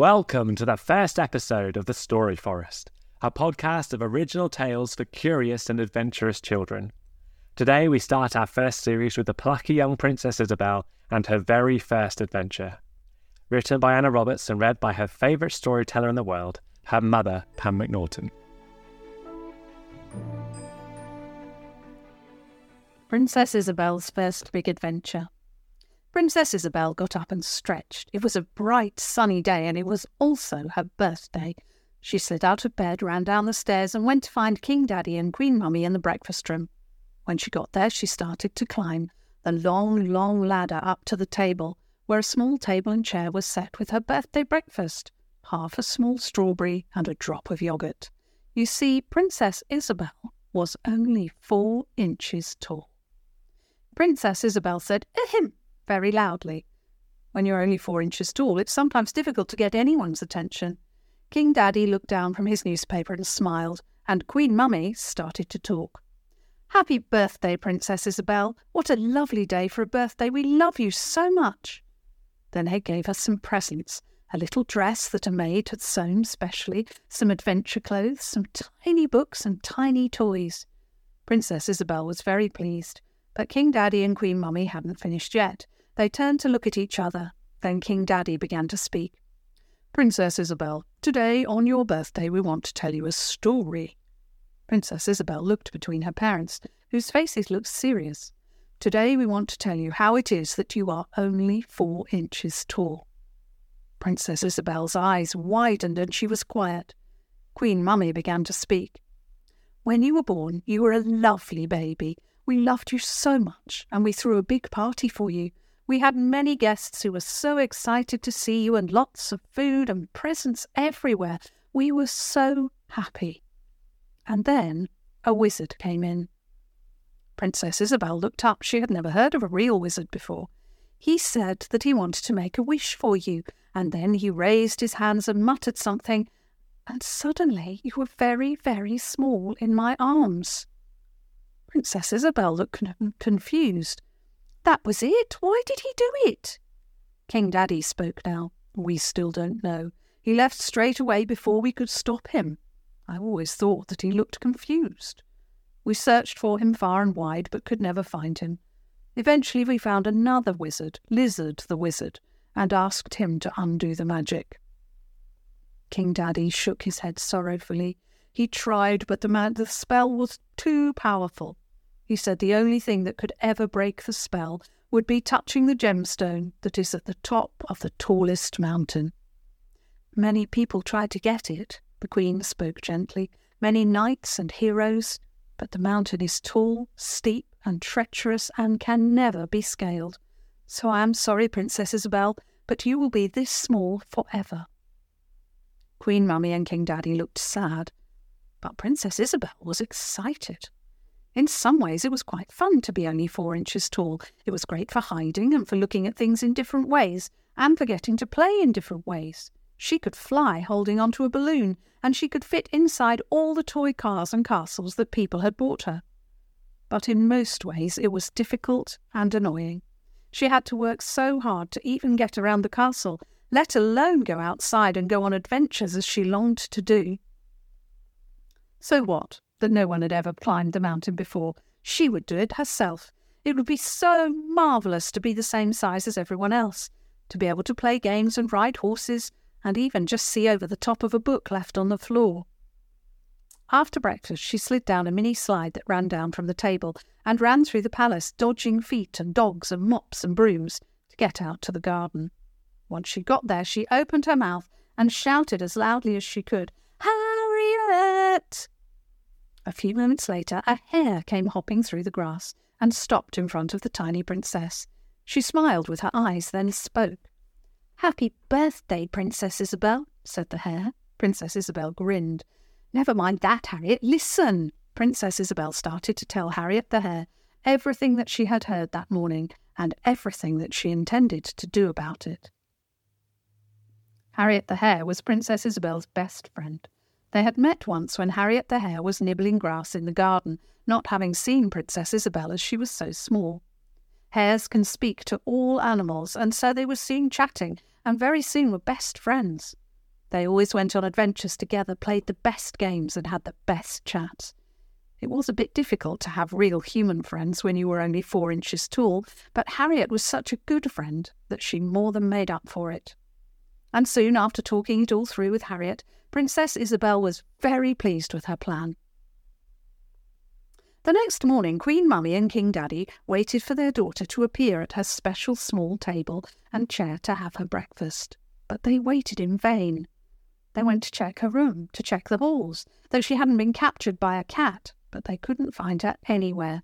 Welcome to the first episode of The Story Forest, a podcast of original tales for curious and adventurous children. Today we start our first series with the plucky young Princess Isobel and her very first adventure. Written by Anna Roberts and read by her favourite storyteller in the world, her mother, Pam Macnaughton. Princess Isobel's first big adventure. Princess Isobel got up and stretched. It was a bright, sunny day, and it was also her birthday. She slid out of bed, ran down the stairs, and went to find King Daddy and Queen Mummy in the breakfast room. When she got there, she started to climb the long, long ladder up to the table, where a small table and chair was set with her birthday breakfast half a small strawberry and a drop of yoghurt. You see, Princess Isobel was only four inches tall. Princess Isobel said, Ahem! Very loudly. When you're only four inches tall, it's sometimes difficult to get anyone's attention. King Daddy looked down from his newspaper and smiled, and Queen Mummy started to talk. Happy birthday, Princess Isobel. What a lovely day for a birthday. We love you so much. Then they gave her some presents a little dress that a maid had sewn specially, some adventure clothes, some tiny books, and tiny toys. Princess Isobel was very pleased, but King Daddy and Queen Mummy hadn't finished yet. They turned to look at each other. Then King Daddy began to speak. Princess Isobel, today on your birthday we want to tell you a story. Princess Isobel looked between her parents, whose faces looked serious. Today we want to tell you how it is that you are only four inches tall. Princess Isobel's eyes widened and she was quiet. Queen Mummy began to speak. When you were born, you were a lovely baby. We loved you so much, and we threw a big party for you. We had many guests who were so excited to see you, and lots of food and presents everywhere. We were so happy. And then a wizard came in. Princess Isobel looked up. She had never heard of a real wizard before. He said that he wanted to make a wish for you, and then he raised his hands and muttered something, and suddenly you were very, very small in my arms. Princess Isobel looked confused. That was it? Why did he do it? King Daddy spoke now. We still don't know. He left straight away before we could stop him. I always thought that he looked confused. We searched for him far and wide, but could never find him. Eventually, we found another wizard, Lizard the Wizard, and asked him to undo the magic. King Daddy shook his head sorrowfully. He tried, but the, man, the spell was too powerful. He said the only thing that could ever break the spell would be touching the gemstone that is at the top of the tallest mountain. Many people tried to get it, the Queen spoke gently, many knights and heroes, but the mountain is tall, steep, and treacherous and can never be scaled. So I am sorry, Princess Isobel, but you will be this small forever. Queen Mummy and King Daddy looked sad, but Princess Isobel was excited. In some ways, it was quite fun to be only four inches tall. It was great for hiding and for looking at things in different ways, and for getting to play in different ways. She could fly holding onto a balloon, and she could fit inside all the toy cars and castles that people had bought her. But in most ways, it was difficult and annoying. She had to work so hard to even get around the castle, let alone go outside and go on adventures as she longed to do. So what? That no one had ever climbed the mountain before. She would do it herself. It would be so marvellous to be the same size as everyone else, to be able to play games and ride horses, and even just see over the top of a book left on the floor. After breakfast, she slid down a mini slide that ran down from the table and ran through the palace, dodging feet and dogs and mops and brooms to get out to the garden. Once she got there, she opened her mouth and shouted as loudly as she could! A few moments later, a hare came hopping through the grass and stopped in front of the tiny princess. She smiled with her eyes, then spoke. Happy birthday, Princess Isobel, said the hare. Princess Isobel grinned. Never mind that, Harriet. Listen. Princess Isobel started to tell Harriet the hare everything that she had heard that morning and everything that she intended to do about it. Harriet the hare was Princess Isobel's best friend. They had met once when Harriet the hare was nibbling grass in the garden, not having seen Princess Isobel as she was so small. Hares can speak to all animals, and so they were soon chatting, and very soon were best friends. They always went on adventures together, played the best games, and had the best chats. It was a bit difficult to have real human friends when you were only four inches tall, but Harriet was such a good friend that she more than made up for it. And soon after talking it all through with Harriet, Princess Isobel was very pleased with her plan. The next morning, Queen Mummy and King Daddy waited for their daughter to appear at her special small table and chair to have her breakfast. But they waited in vain. They went to check her room, to check the halls, though she hadn't been captured by a cat, but they couldn't find her anywhere.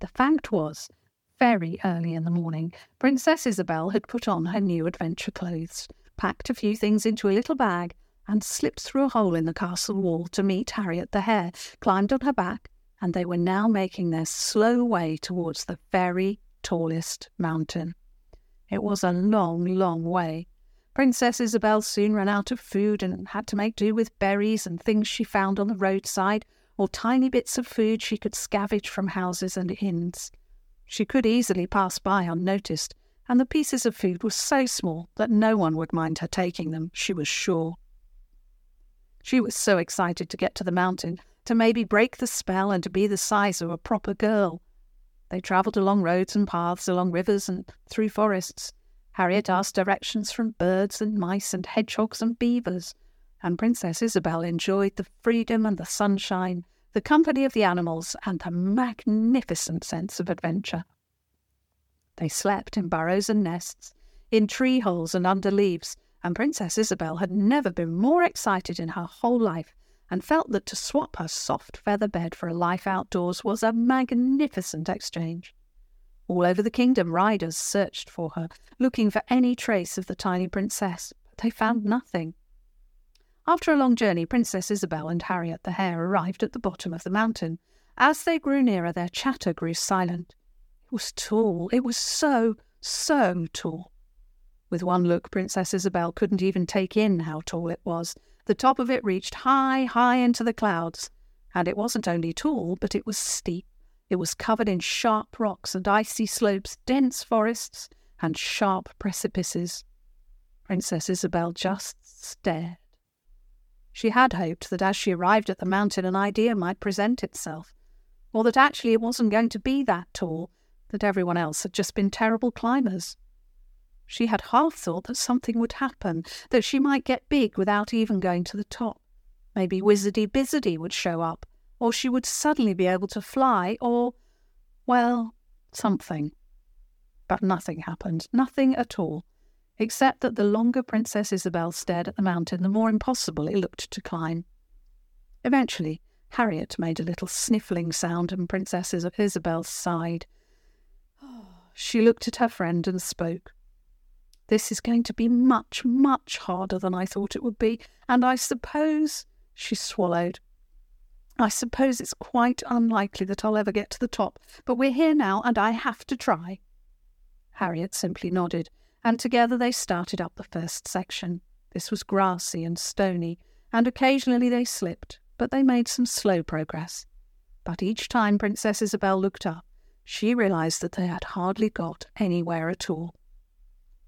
The fact was, very early in the morning, Princess Isobel had put on her new adventure clothes, packed a few things into a little bag, and slipped through a hole in the castle wall to meet Harriet the Hare, climbed on her back, and they were now making their slow way towards the very tallest mountain. It was a long, long way. Princess Isobel soon ran out of food and had to make do with berries and things she found on the roadside, or tiny bits of food she could scavenge from houses and inns. She could easily pass by unnoticed, and the pieces of food were so small that no one would mind her taking them, she was sure. She was so excited to get to the mountain, to maybe break the spell and to be the size of a proper girl. They travelled along roads and paths, along rivers and through forests. Harriet asked directions from birds and mice and hedgehogs and beavers, and Princess Isobel enjoyed the freedom and the sunshine, the company of the animals, and the magnificent sense of adventure. They slept in burrows and nests, in tree holes and under leaves, and Princess Isobel had never been more excited in her whole life and felt that to swap her soft feather bed for a life outdoors was a magnificent exchange. All over the kingdom, riders searched for her, looking for any trace of the tiny princess, but they found nothing. After a long journey, Princess Isobel and Harriet the Hare arrived at the bottom of the mountain. As they grew nearer, their chatter grew silent. Was tall. It was so, so tall. With one look, Princess Isobel couldn't even take in how tall it was. The top of it reached high, high into the clouds. And it wasn't only tall, but it was steep. It was covered in sharp rocks and icy slopes, dense forests, and sharp precipices. Princess Isobel just stared. She had hoped that as she arrived at the mountain, an idea might present itself, or that actually it wasn't going to be that tall, that everyone else had just been terrible climbers. She had half thought that something would happen, that she might get big without even going to the top. Maybe Wizardy Bizzardy would show up, or she would suddenly be able to fly, or, well, something. But nothing happened, nothing at all, except that the longer Princess Isobel stared at the mountain, the more impossible it looked to climb. Eventually, Harriet made a little sniffling sound, and Princess Isobel sighed. She looked at her friend and spoke. This is going to be much, much harder than I thought it would be, and I suppose. She swallowed. I suppose it's quite unlikely that I'll ever get to the top, but we're here now, and I have to try. Harriet simply nodded, and together they started up the first section. This was grassy and stony, and occasionally they slipped, but they made some slow progress. But each time Princess Isobel looked up, she realized that they had hardly got anywhere at all.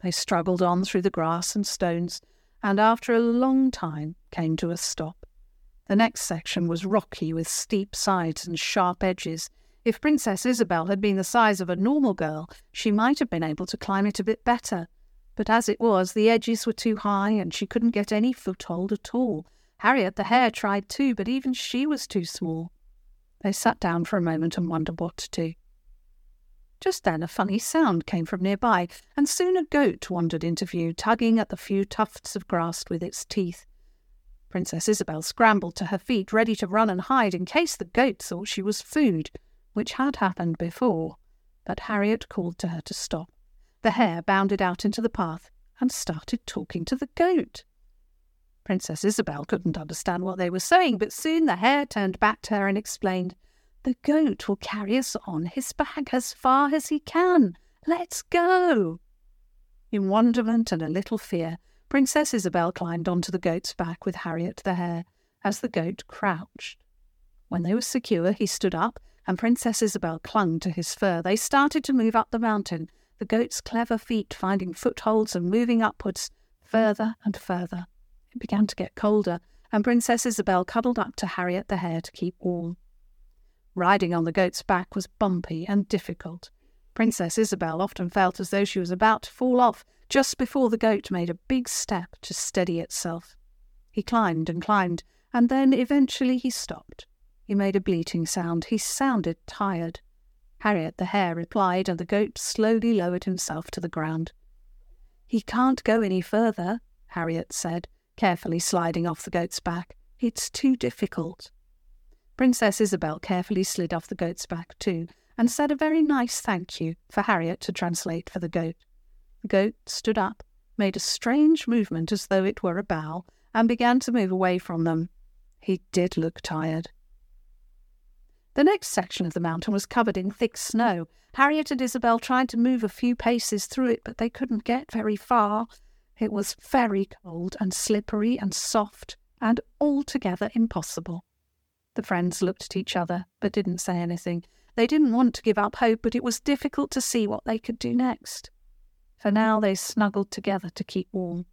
They struggled on through the grass and stones, and after a long time came to a stop. The next section was rocky with steep sides and sharp edges. If Princess Isobel had been the size of a normal girl, she might have been able to climb it a bit better. But as it was, the edges were too high and she couldn't get any foothold at all. Harriet the Hare tried too, but even she was too small. They sat down for a moment and wondered what to do. Just then a funny sound came from nearby, and soon a goat wandered into view, tugging at the few tufts of grass with its teeth. Princess Isobel scrambled to her feet, ready to run and hide in case the goat thought she was food, which had happened before. But Harriet called to her to stop. The hare bounded out into the path and started talking to the goat. Princess Isobel couldn't understand what they were saying, but soon the hare turned back to her and explained. The goat will carry us on his back as far as he can. Let's go. In wonderment and a little fear, Princess Isobel climbed onto the goat's back with Harriet the hare, as the goat crouched. When they were secure, he stood up, and Princess Isobel clung to his fur. They started to move up the mountain. the goat's clever feet finding footholds and moving upwards further and further. It began to get colder, and Princess Isobel cuddled up to Harriet the hare to keep warm. Riding on the goat's back was bumpy and difficult. Princess Isobel often felt as though she was about to fall off just before the goat made a big step to steady itself. He climbed and climbed, and then eventually he stopped. He made a bleating sound. He sounded tired. Harriet the hare replied, and the goat slowly lowered himself to the ground. He can't go any further, Harriet said, carefully sliding off the goat's back. It's too difficult. Princess Isobel carefully slid off the goat's back too, and said a very nice thank you for Harriet to translate for the goat. The goat stood up, made a strange movement as though it were a bow, and began to move away from them. He did look tired. The next section of the mountain was covered in thick snow. Harriet and Isobel tried to move a few paces through it, but they couldn't get very far. It was very cold and slippery and soft and altogether impossible. The friends looked at each other, but didn't say anything. They didn't want to give up hope, but it was difficult to see what they could do next. For now they snuggled together to keep warm.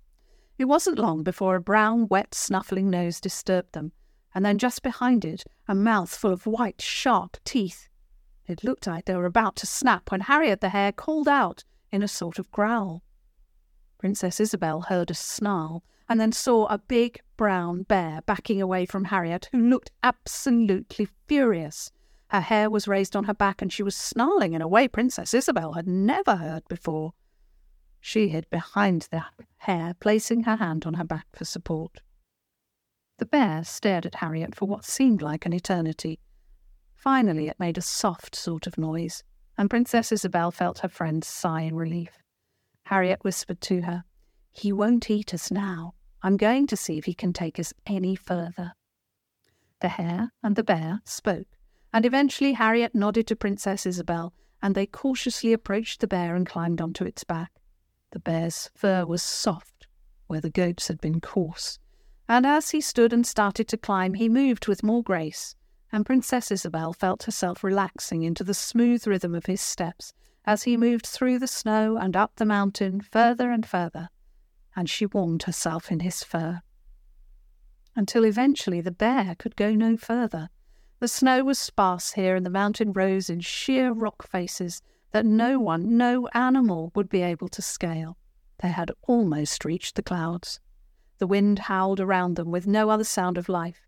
It wasn't long before a brown, wet, snuffling nose disturbed them and then just behind it, a mouth full of white, sharp teeth. It looked like they were about to snap when Harriet the hare called out in a sort of growl. Princess Isobel heard a snarl and then saw a big brown bear backing away from Harriet, who looked absolutely furious. Her hair was raised on her back and she was snarling in a way Princess Isobel had never heard before. She hid behind the hare, placing her hand on her back for support. The bear stared at Harriet for what seemed like an eternity. Finally, it made a soft sort of noise, and Princess Isobel felt her friend sigh in relief. Harriet whispered to her, He won't eat us now. I'm going to see if he can take us any further. The hare and the bear spoke, and eventually Harriet nodded to Princess Isobel, and they cautiously approached the bear and climbed onto its back. The bear's fur was soft, where the goat's had been coarse, and as he stood and started to climb, he moved with more grace, and Princess Isobel felt herself relaxing into the smooth rhythm of his steps as he moved through the snow and up the mountain further and further, and she warmed herself in his fur. Until eventually the bear could go no further. The snow was sparse here, and the mountain rose in sheer rock faces that no one, no animal, would be able to scale. They had almost reached the clouds. The wind howled around them with no other sound of life.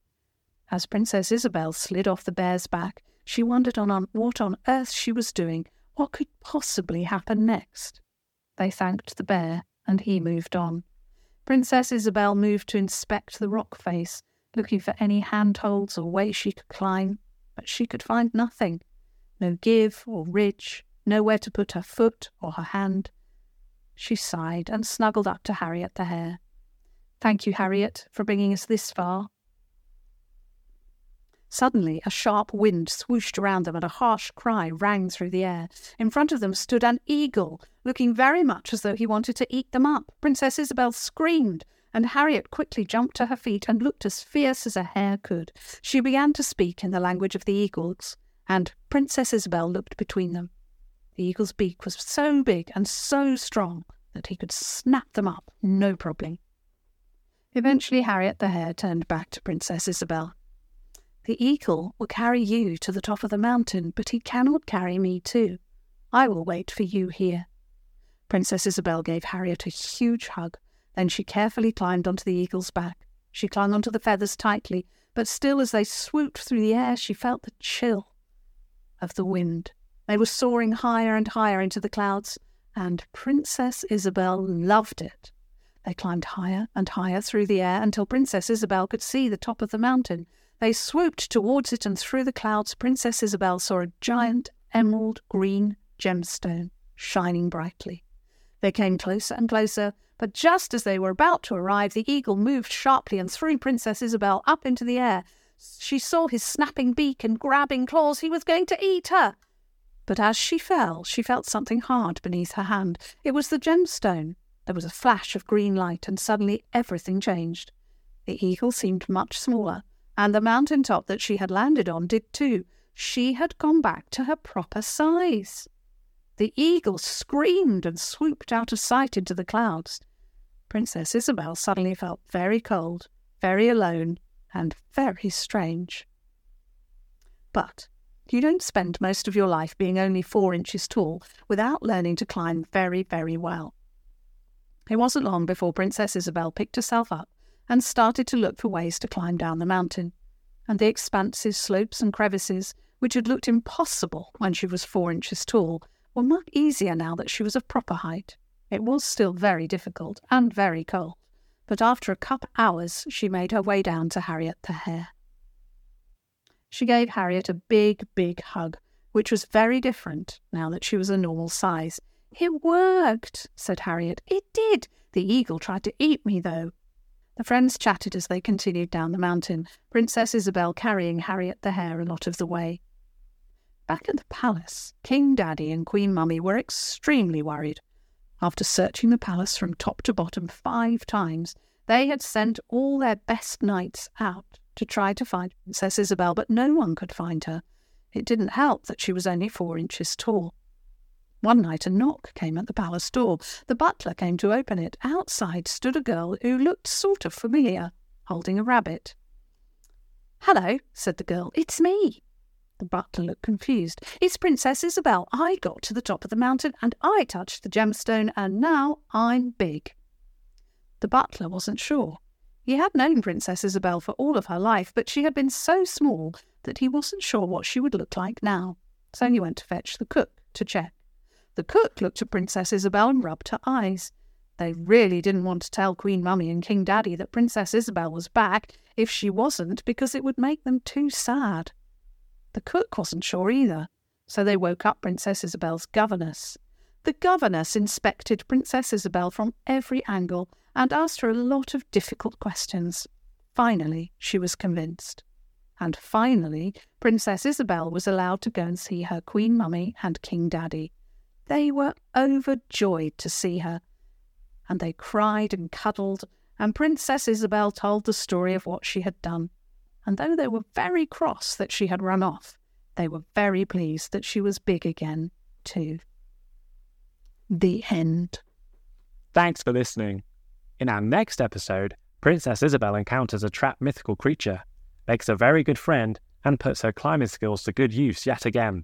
As Princess Isobel slid off the bear's back, she wondered on what on earth she was doing. What could possibly happen next? They thanked the bear, and he moved on. Princess Isobel moved to inspect the rock face, looking for any handholds or way she could climb, but she could find nothing. No give or ridge, nowhere to put her foot or her hand. She sighed and snuggled up to Harriet the hare. Thank you, Harriet, for bringing us this far. Suddenly, a sharp wind swooshed around them and a harsh cry rang through the air. In front of them stood an eagle, looking very much as though he wanted to eat them up. Princess Isobel screamed, and Harriet quickly jumped to her feet and looked as fierce as a hare could. She began to speak in the language of the eagles, and Princess Isobel looked between them. The eagle's beak was so big and so strong that he could snap them up, no problem. Eventually, Harriet the hare turned back to Princess Isobel. The eagle will carry you to the top of the mountain, but he cannot carry me too. I will wait for you here. Princess Isobel gave Harriet a huge hug. Then she carefully climbed onto the eagle's back. She clung onto the feathers tightly, but still, as they swooped through the air, she felt the chill of the wind. They were soaring higher and higher into the clouds, and Princess Isobel loved it. They climbed higher and higher through the air until Princess Isobel could see the top of the mountain. They swooped towards it, and through the clouds, Princess Isobel saw a giant emerald green gemstone shining brightly. They came closer and closer, but just as they were about to arrive, the eagle moved sharply and threw Princess Isobel up into the air. She saw his snapping beak and grabbing claws. He was going to eat her. But as she fell, she felt something hard beneath her hand. It was the gemstone. There was a flash of green light, and suddenly everything changed. The eagle seemed much smaller, and the mountain top that she had landed on did too. She had gone back to her proper size. The eagle screamed and swooped out of sight into the clouds. Princess Isobel suddenly felt very cold, very alone, and very strange. But you don't spend most of your life being only four inches tall without learning to climb very, very well. It wasn't long before Princess Isobel picked herself up and started to look for ways to climb down the mountain, and the expanses, slopes and crevices, which had looked impossible when she was four inches tall, were much easier now that she was of proper height. It was still very difficult and very cold, but after a couple of hours she made her way down to Harriet the hare. She gave Harriet a big, big hug, which was very different now that she was a normal size. It worked, said Harriet. It did. The eagle tried to eat me, though. The friends chatted as they continued down the mountain, Princess Isobel carrying Harriet the hare a lot of the way. Back at the palace, King Daddy and Queen Mummy were extremely worried. After searching the palace from top to bottom five times, they had sent all their best knights out to try to find Princess Isobel, but no one could find her. It didn't help that she was only four inches tall. One night a knock came at the palace door. The butler came to open it. Outside stood a girl who looked sort of familiar, holding a rabbit. Hello, said the girl. It's me. The butler looked confused. It's Princess Isobel. I got to the top of the mountain and I touched the gemstone, and now I'm big. The butler wasn't sure. He had known Princess Isobel for all of her life, but she had been so small that he wasn't sure what she would look like now. So he went to fetch the cook to check. The cook looked at Princess Isobel and rubbed her eyes. They really didn't want to tell Queen Mummy and King Daddy that Princess Isobel was back if she wasn't, because it would make them too sad. The cook wasn't sure either, so they woke up Princess Isobel's governess. The governess inspected Princess Isobel from every angle and asked her a lot of difficult questions. Finally, she was convinced. And finally, Princess Isobel was allowed to go and see her Queen Mummy and King Daddy. They were overjoyed to see her, and they cried and cuddled, and Princess Isobel told the story of what she had done. And though they were very cross that she had run off, they were very pleased that she was big again, too. The end. Thanks for listening. In our next episode, Princess Isobel encounters a trapped mythical creature, makes a very good friend, and puts her climbing skills to good use yet again.